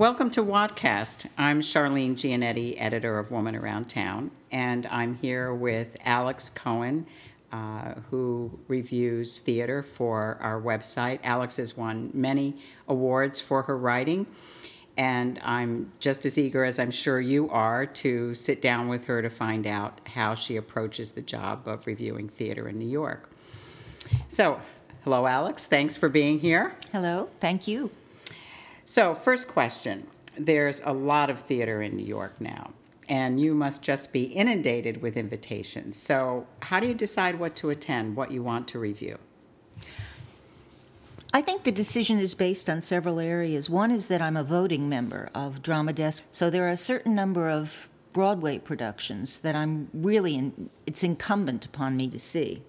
Welcome to Wadcast. I'm Charlene Giannetti, editor of Woman Around Town, and I'm here with Alix Cohen, uh, who reviews theater for our website. Alix has won many awards for her writing, and I'm just as eager as I'm sure you are to sit down with her to find out how she approaches the job of reviewing theater in New York. So, hello, Alix. Thanks for being here. Hello, thank you. So, first question there's a lot of theater in New York now, and you must just be inundated with invitations. So, how do you decide what to attend, what you want to review? I think the decision is based on several areas. One is that I'm a voting member of Drama Desk, so there are a certain number of Broadway productions that I'm really, in, it's incumbent upon me to see.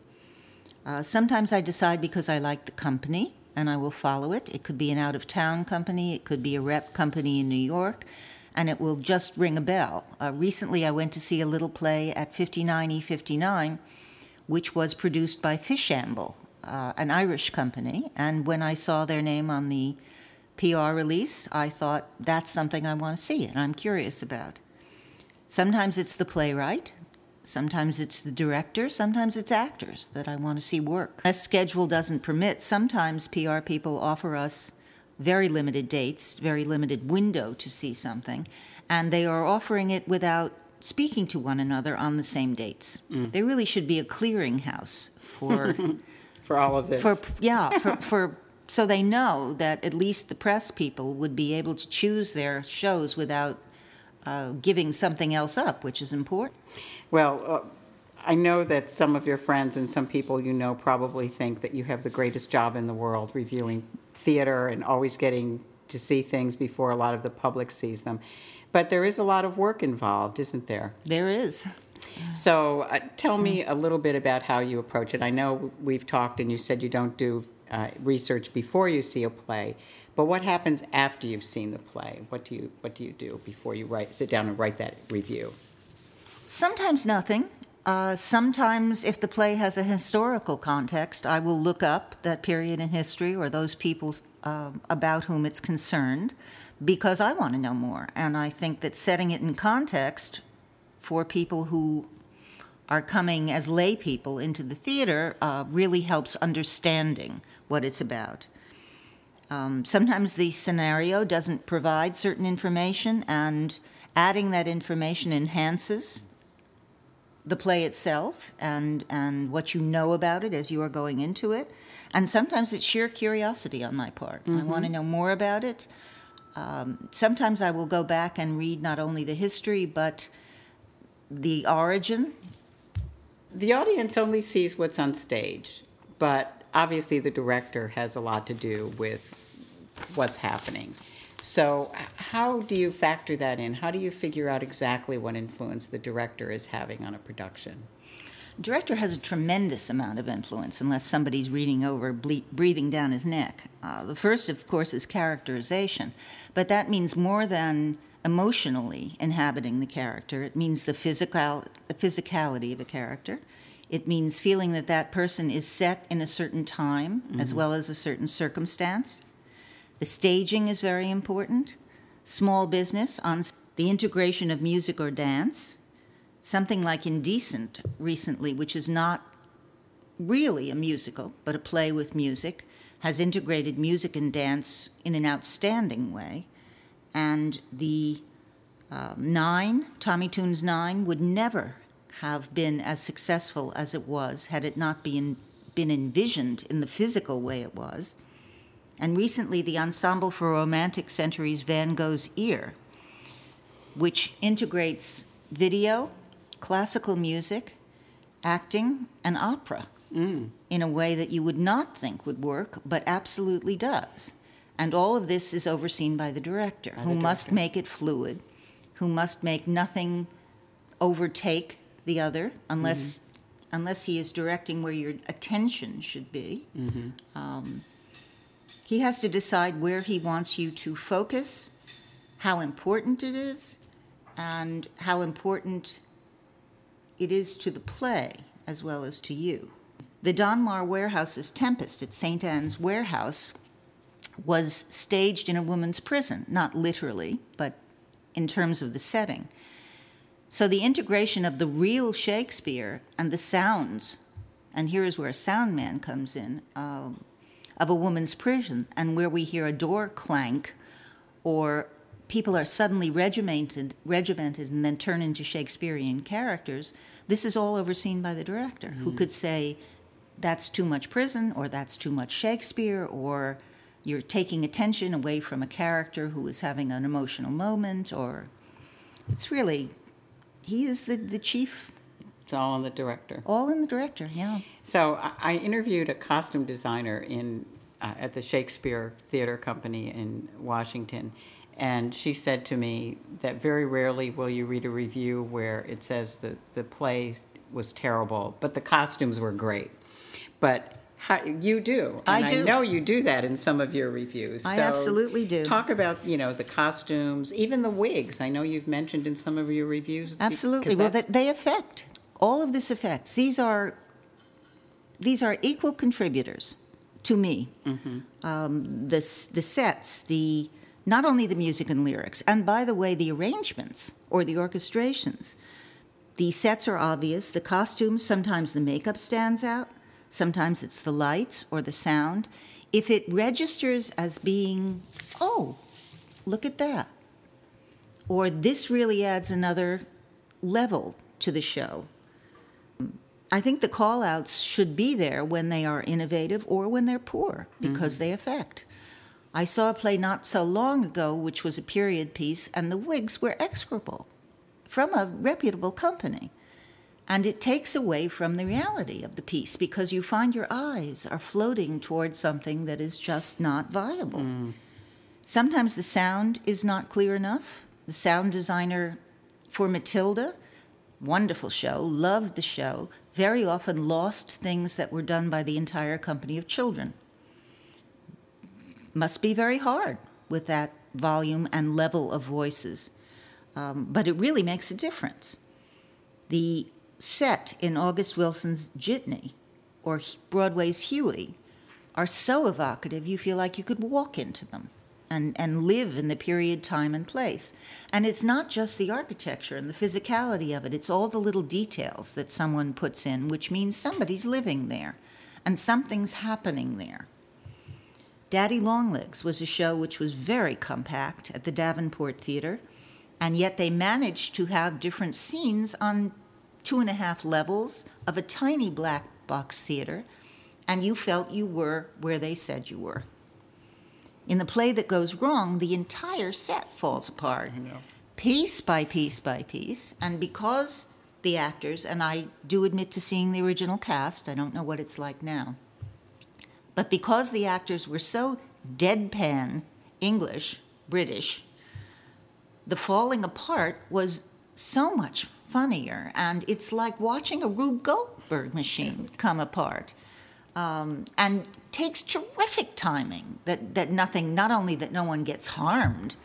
Uh, sometimes I decide because I like the company and I will follow it. It could be an out of town company, it could be a rep company in New York, and it will just ring a bell. Uh, recently, I went to see a little play at 59E59, which was produced by Fishamble, uh, an Irish company, and when I saw their name on the PR release, I thought that's something I want to see and I'm curious about. Sometimes it's the playwright, Sometimes it's the director, sometimes it's actors that I want to see work. As schedule doesn't permit, sometimes PR people offer us very limited dates, very limited window to see something, and they are offering it without speaking to one another on the same dates. Mm. There really should be a clearinghouse for for all of this. For yeah, for, for so they know that at least the press people would be able to choose their shows without uh, giving something else up, which is important. Well, uh, I know that some of your friends and some people you know probably think that you have the greatest job in the world reviewing theater and always getting to see things before a lot of the public sees them. But there is a lot of work involved, isn't there? There is. So uh, tell me a little bit about how you approach it. I know we've talked and you said you don't do uh, research before you see a play, but what happens after you've seen the play? What do you what do you do before you write sit down and write that review? Sometimes nothing. Uh, sometimes, if the play has a historical context, I will look up that period in history or those people uh, about whom it's concerned because I want to know more. And I think that setting it in context for people who are coming as lay people into the theater uh, really helps understanding what it's about. Um, sometimes the scenario doesn't provide certain information, and adding that information enhances the play itself and, and what you know about it as you are going into it. And sometimes it's sheer curiosity on my part. Mm-hmm. I want to know more about it. Um, sometimes I will go back and read not only the history, but the origin. The audience only sees what's on stage, but obviously the director has a lot to do with what's happening. So, how do you factor that in? How do you figure out exactly what influence the director is having on a production? Director has a tremendous amount of influence unless somebody's reading over, ble- breathing down his neck. Uh, the first, of course, is characterization, but that means more than emotionally inhabiting the character. It means the physical, the physicality of a character. It means feeling that that person is set in a certain time mm-hmm. as well as a certain circumstance. The staging is very important. Small business on the integration of music or dance. Something like Indecent recently, which is not really a musical, but a play with music, has integrated music and dance in an outstanding way. And the uh, Nine, Tommy Tune's Nine, would never have been as successful as it was had it not been, been envisioned in the physical way it was and recently the Ensemble for Romantic Centuries Van Gogh's Ear, which integrates video, classical music, acting, and opera mm. in a way that you would not think would work, but absolutely does. And all of this is overseen by the director, by who the director. must make it fluid, who must make nothing overtake the other, unless mm-hmm. unless he is directing where your attention should be. Mm-hmm. Um, he has to decide where he wants you to focus, how important it is, and how important it is to the play as well as to you. The Donmar Warehouse's Tempest at St. Anne's Warehouse was staged in a woman's prison, not literally, but in terms of the setting. So the integration of the real Shakespeare and the sounds, and here is where a sound man comes in, um, of a woman's prison, and where we hear a door clank, or people are suddenly regimented, regimented, and then turn into Shakespearean characters. This is all overseen by the director, mm. who could say, "That's too much prison," or "That's too much Shakespeare," or you're taking attention away from a character who is having an emotional moment, or it's really, he is the, the chief. It's all in the director. All in the director, yeah. So I, interviewed a costume designer in uh, at the Shakespeare Theater Company in Washington, and she said to me that very rarely will you read a review where it says that the play was terrible, but the costumes were great. But how, you do. I do. I know you do that in some of your reviews. I so absolutely do. Talk about you know the costumes, even the wigs. I know you've mentioned in some of your reviews. Absolutely. Well, they affect all of this affects. These are these are equal contributors to me. Mm-hmm. Um, the the sets, the not only the music and lyrics, and by the way, the arrangements or the orchestrations. The sets are obvious. The costumes, sometimes the makeup stands out Sometimes it's the lights or the sound. If it registers as being, oh, look at that, or this really adds another level to the show. I think the call outs should be there when they are innovative or when they're poor because mm-hmm. they affect. I saw a play not so long ago which was a period piece, and the wigs were execrable from a reputable company. And it takes away from the reality of the piece because you find your eyes are floating towards something that is just not viable. Mm. Sometimes the sound is not clear enough. The sound designer for Matilda, wonderful show, loved the show, very often lost things that were done by the entire company of children. Must be very hard with that volume and level of voices. Um, but it really makes a difference. The set in August Wilson's Jitney or Broadway's Hughie are so evocative you feel like you could walk into them and, and live in the period, time, and place. And it's not just the architecture and the physicality of it, it's all the little details that someone puts in, which means somebody's living there and something's happening there. Daddy Longlegs was a show which was very compact at the Davenport Theater, and yet they managed to have different scenes on two and a half levels of a tiny black box theater, and you felt you were where they said you were. In the play that goes wrong, the entire set falls apart, piece by piece by piece, and because the actors, and I do admit to seeing the original cast, I don't know what it's like now, but because the actors were so deadpan English, British, the falling apart was so much funnier. And it's like watching a Rube Goldberg machine come apart. Um, and takes terrific timing that, that nothing, not only that no one gets harmed,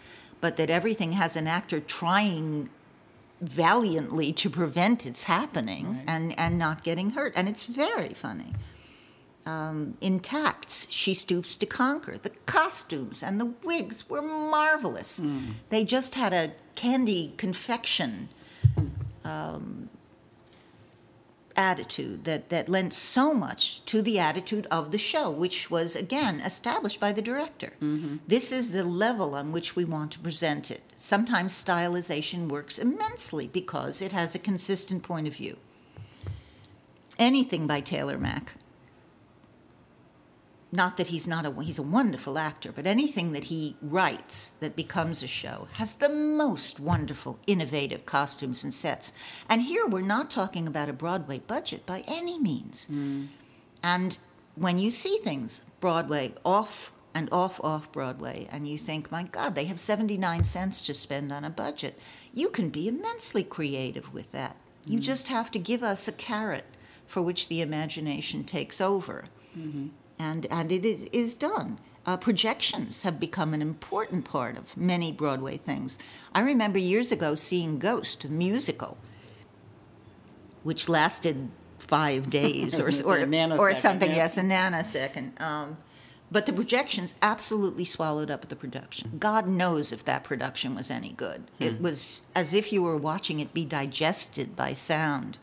but that everything has an actor trying valiantly to prevent its happening right. and, and not getting hurt. And it's very funny. Um, intacts, she stoops to conquer. The costumes and the wigs were marvelous. Mm. They just had a candy confection um, attitude that, that lent so much to the attitude of the show, which was again established by the director. Mm-hmm. This is the level on which we want to present it. Sometimes stylization works immensely because it has a consistent point of view. Anything by Taylor Mac not that he's not a he's a wonderful actor but anything that he writes that becomes a show has the most wonderful innovative costumes and sets. And here we're not talking about a broadway budget by any means. Mm. and when you see things broadway off and off off broadway and you think my god they have 79 cents to spend on a budget you can be immensely creative with that. Mm. you just have to give us a carrot for which the imagination takes over. Mm-hmm and, and it is, is done. Uh, projections have become an important part of many Broadway things. I remember years ago seeing Ghost, the musical, which lasted five days or, or, or, something, yeah. yes, a nanosecond. Um, But the projections absolutely swallowed up the production. God knows if that production was any good. It was as if you were watching it be digested by sound.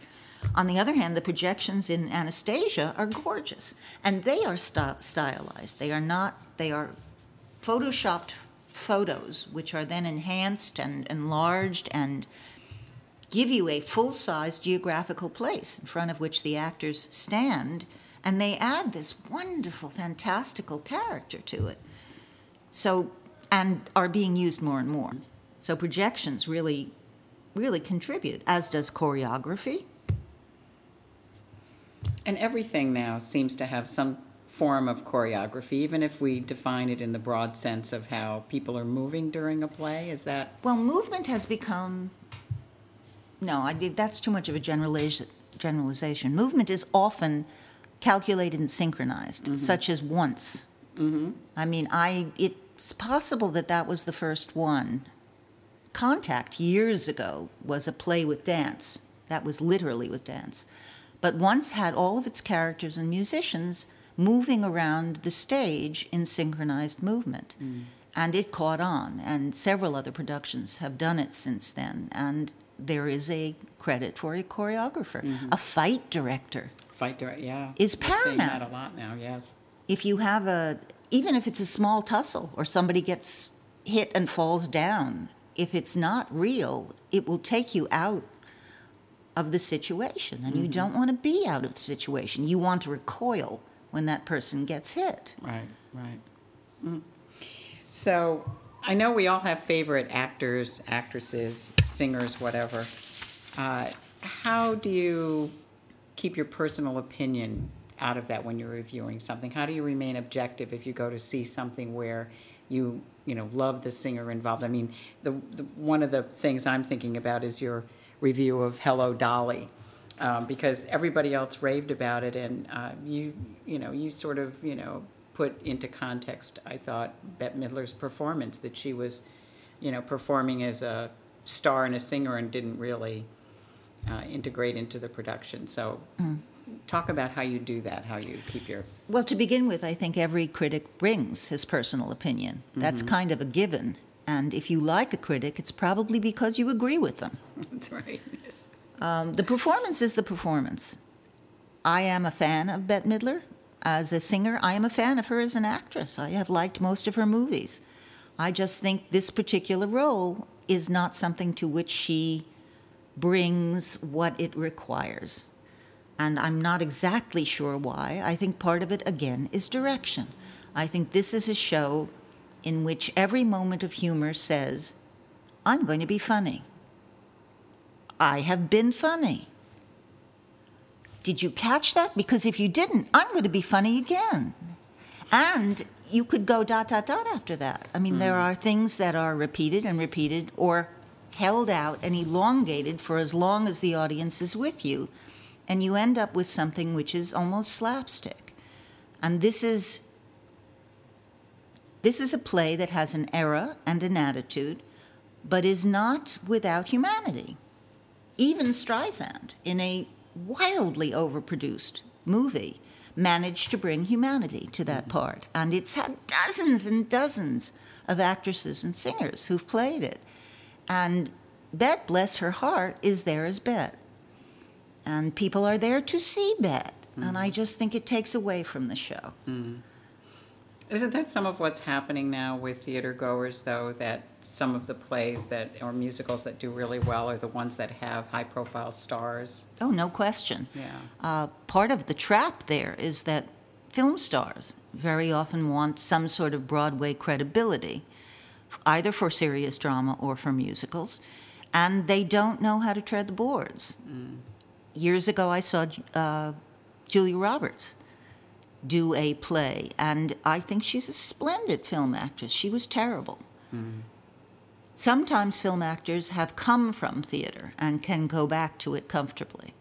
On the other hand, the projections in Anastasia are gorgeous, and they are sty- stylized. They are not. They are photoshopped photos, which are then enhanced and enlarged and give you a full size geographical place in front of which the actors stand, and they add this wonderful, fantastical character to it. So, and are being used more and more. So, projections really, really contribute, as does choreography. And everything now seems to have some form of choreography, even if we define it in the broad sense of how people are moving during a play. Is that Well, movement has become. No, I did, that's too much of a generaliz- generalization. Movement is often calculated and synchronized, such as once. Mm-hmm. I mean, I it's possible that that was the first one. Contact years ago was a play with dance. That was literally with dance. But once had all of its characters and musicians moving around the stage in synchronized movement. Mm. And it caught on, and several other productions have done it since then. And there is a credit for a choreographer, mm-hmm. a fight director. fight direct? Yeah, Is We're seeing that a lot now. Yes. If you have a, even if it's a small tussle or somebody gets hit and falls down, if it's not real, it will take you out of the situation. And you don't want to be out of the situation. You want to recoil when that person gets hit. Right, right. Mm. So I know we all have favorite actors, actresses, singers, whatever. Uh, how do you keep your personal opinion out of that when you're reviewing something? How do you remain objective if you go to see something where you you know love the singer involved? I mean, the, the one of the things I'm thinking about is your review of Hello Dolly um, because everybody else raved about it, and uh, you, you know, you sort of, you know, put into context. I thought Bette Midler's performance that she was, you know, performing as a star and a singer and didn't really uh, integrate into the production. So, talk about how you do that, how you keep your. Well, to begin with, I think every critic brings his personal opinion. That's kind of a given. And if you like a critic, it's probably because you agree with them. That's right. Yes. Um, the performance is the performance. I am a fan of Bette Midler. As a singer, I am a fan of her as an actress. I have liked most of her movies. I just think this particular role is not something to which she brings what it requires. And I'm not exactly sure why. I think part of it, again, is direction. I think this is a show in which every moment of humor says, I'm going to be funny. I have been funny. Did you catch that? Because if you didn't, I'm going to be funny again. And you could go dot, dot, dot after that. I mean, there hmm. are things that are repeated and repeated or held out and elongated for as long as the audience is with you. And you end up with something which is almost slapstick. And this is this is a play that has an era and an attitude, but is not without humanity. Even Streisand, in a wildly overproduced movie, managed to bring humanity to that mm-hmm. part. And it's had dozens and dozens of actresses and singers who've played it. And Bette, bless her heart, is there as Bette. And people are there to see Bette. And I mm-hmm. just think it takes away from the show. Mm-hmm. Isn't that some of what's happening now with theater goers, though, that some of the plays that or musicals that do really well are the ones that have high profile stars? Oh, no question. Yeah. Uh, part of the trap there is that film stars very often want some sort of Broadway credibility, either for serious drama or for musicals, and they don't know how to tread the boards. Years ago, I saw uh, Julia Roberts do a play, and I think she's a splendid film actress. She was terrible. Mm-hmm. Sometimes film actors have come from theater and can go back to it comfortably.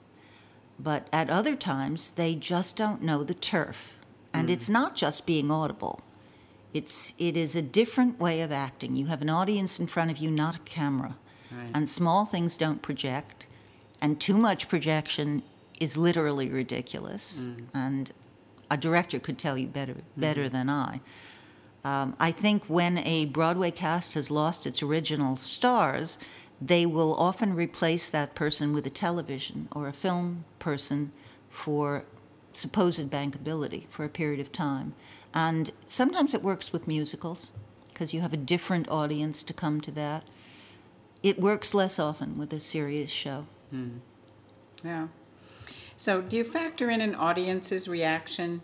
But at other times, they just don't know the turf. And it's mm. not just being audible. It's it is a different way of acting. You have an audience in front of you, not a camera. Right. And small things don't project, and too much projection is literally ridiculous. Mm. And a director could tell you better better than I. Um, I think when a Broadway cast has lost its original stars, they will often replace that person with a television or a film person for supposed bankability for a period of time. And sometimes it works with musicals because you have a different audience to come to that. It works less often with a serious show. Yeah. So, do you factor in an audience's reaction?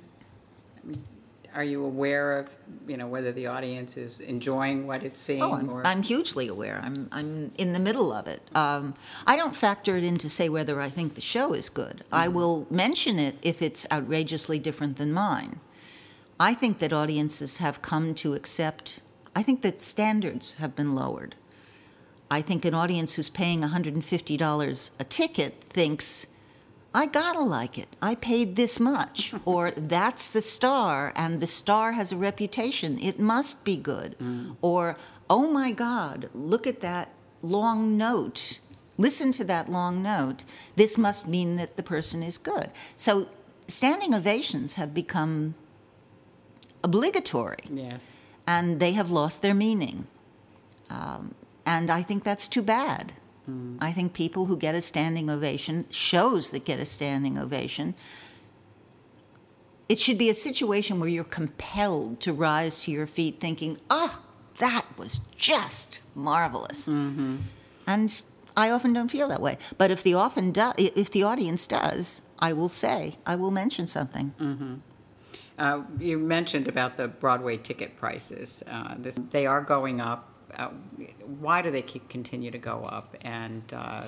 Are you aware of, you know, whether the audience is enjoying what it's seeing? Oh, I'm, or I'm hugely aware. I'm, I'm in the middle of it. Um, I don't factor it in to say whether I think the show is good. I will mention it if it's outrageously different than mine. I think that audiences have come to accept, I think that standards have been lowered. I think an audience who's paying $150 a ticket thinks, I gotta like it. I paid this much. or that's the star, and the star has a reputation. It must be good. Or, oh my God, look at that long note. Listen to that long note. This must mean that the person is good. So, standing ovations have become obligatory yes. and they have lost their meaning. Um, and I think that's too bad. I think people who get a standing ovation, shows that get a standing ovation, it should be a situation where you're compelled to rise to your feet thinking, oh, that was just marvelous. And I often don't feel that way. But if the, often do, if the audience does, I will say, I will mention something. Uh, you mentioned about the Broadway ticket prices. Uh, this, they are going up. Uh, why do they keep, continue to go up? And uh,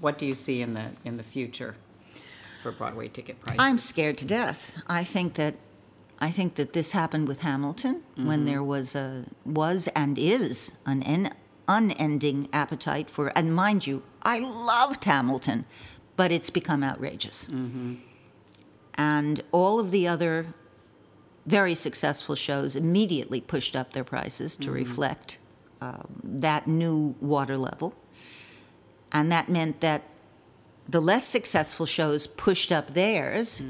what do you see in the in the future for Broadway ticket prices? I'm scared to death. I think that I think that this happened with Hamilton when there was a was and is an en, unending appetite for and mind you, I loved Hamilton, but it's become outrageous. And all of the other very successful shows immediately pushed up their prices to reflect um, that new water level. And that meant that the less successful shows pushed up theirs.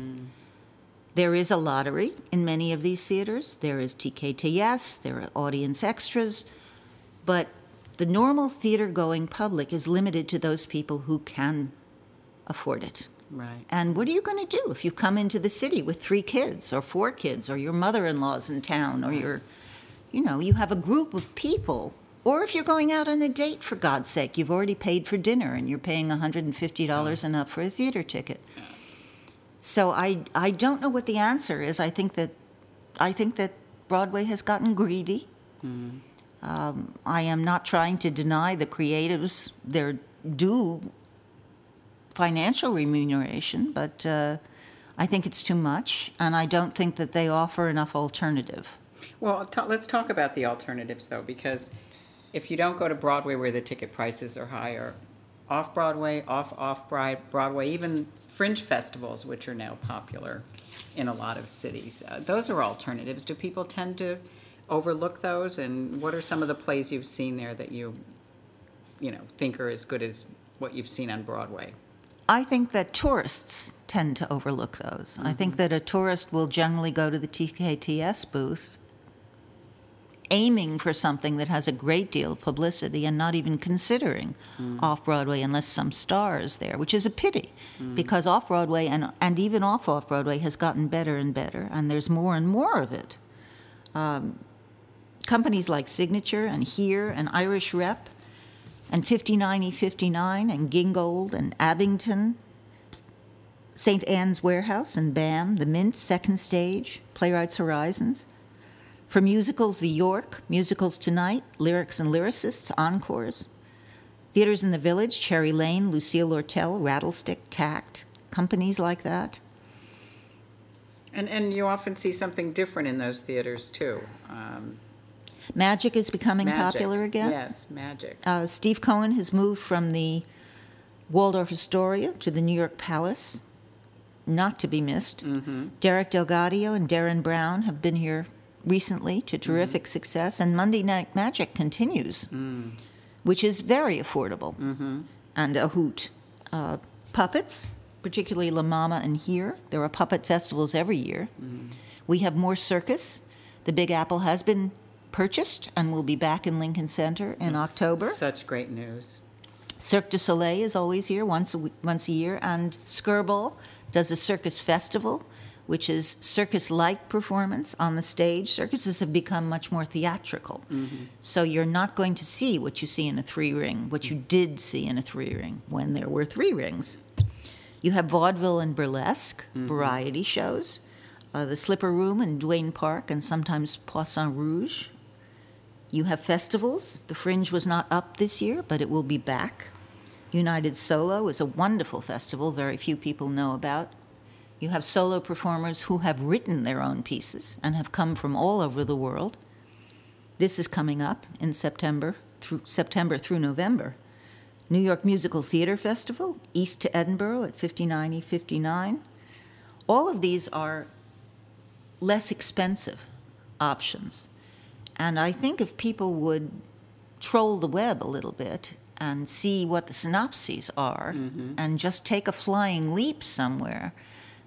There is a lottery in many of these theaters. There is TKTS, there are audience extras, but the normal theater going public is limited to those people who can afford it. Right. And what are you going to do if you come into the city with three kids or four kids or your mother-in-law's in town or your you know, you have a group of people or if you're going out on a date for God's sake, you've already paid for dinner and you're paying $150 and up for a theater ticket. So I I don't know what the answer is. I think that I think that Broadway has gotten greedy. Um, I am not trying to deny the creatives their due financial remuneration, but uh, I think it's too much, and I don't think that they offer enough alternative. Well, ta let's talk about the alternatives though, because if you don't go to Broadway where the ticket prices are higher, off Broadway, off off Broadway, even fringe festivals, which are now popular in a lot of cities, uh, those are alternatives. Do people tend to overlook those? And what are some of the plays you've seen there that you, you know, think are as good as what you've seen on Broadway? I think that tourists tend to overlook those. I think mm-hmm. that a tourist will generally go to the TKTS booth aiming for something that has a great deal of publicity and not even considering mm. off Broadway unless some star is there, which is a pity mm. because off Broadway and, and even off off Broadway has gotten better and better, and there's more and more of it. Um, companies like Signature and Here and Irish Rep and 59E59 and Gingold and Abingdon, St. Anne's Warehouse and BAM, The Mint, Second Stage, Playwrights Horizons. For musicals, The York, Musicals Tonight, Lyrics and Lyricists, Encores. Theaters in the Village, Cherry Lane, Lucille Lortel, Rattlestick, Tact, companies like that. And and you often see something different in those theaters too. Um, Magic is becoming magic. popular again. Yes, magic. Uh, Steve Cohen has moved from the Waldorf Astoria to the New York Palace, not to be missed. Mm-hmm. Derek DelGaudio and Derren Brown have been here recently to mm-hmm. terrific success, and Monday Night Magic continues, mm. which is very affordable mm-hmm. and a hoot. Uh, puppets, particularly La Mama and Here. There are puppet festivals every year. We have more circus. The Big Apple has been purchased and will be back in Lincoln Center in October. Such great news. Cirque du Soleil is always here once a, week, once a year, and Skirball does a circus festival, which is circus-like performance on the stage. Circuses have become much more theatrical, so you're not going to see what you see in a three-ring, what you did see in a three-ring when there were three rings. You have vaudeville and burlesque variety shows, uh, the Slipper Room in Duane Park, and sometimes Poisson Rouge. You have festivals. The Fringe was not up this year, but it will be back. United Solo is a wonderful festival very few people know about. You have solo performers who have written their own pieces and have come from all over the world. This is coming up in September through September through November. New York Musical Theater Festival, east to Edinburgh at 59E 59. All of these are less expensive options. And I think if people would troll the web a little bit and see what the synopses are mm-hmm. and just take a flying leap somewhere,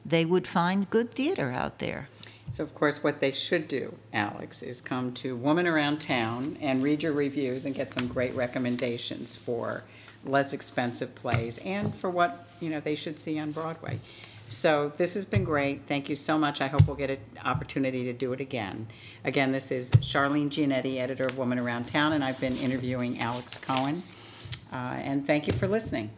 they would find good theater out there. So, of course, what they should do, Alix, is come to Woman Around Town and read your reviews and get some great recommendations for less expensive plays and for what you know they should see on Broadway. So this has been great. Thank you so much. I hope we'll get an opportunity to do it again. Again, this is Charlene Giannetti, editor of Woman Around Town, and I've been interviewing Alix Cohen. Uh, and thank you for listening.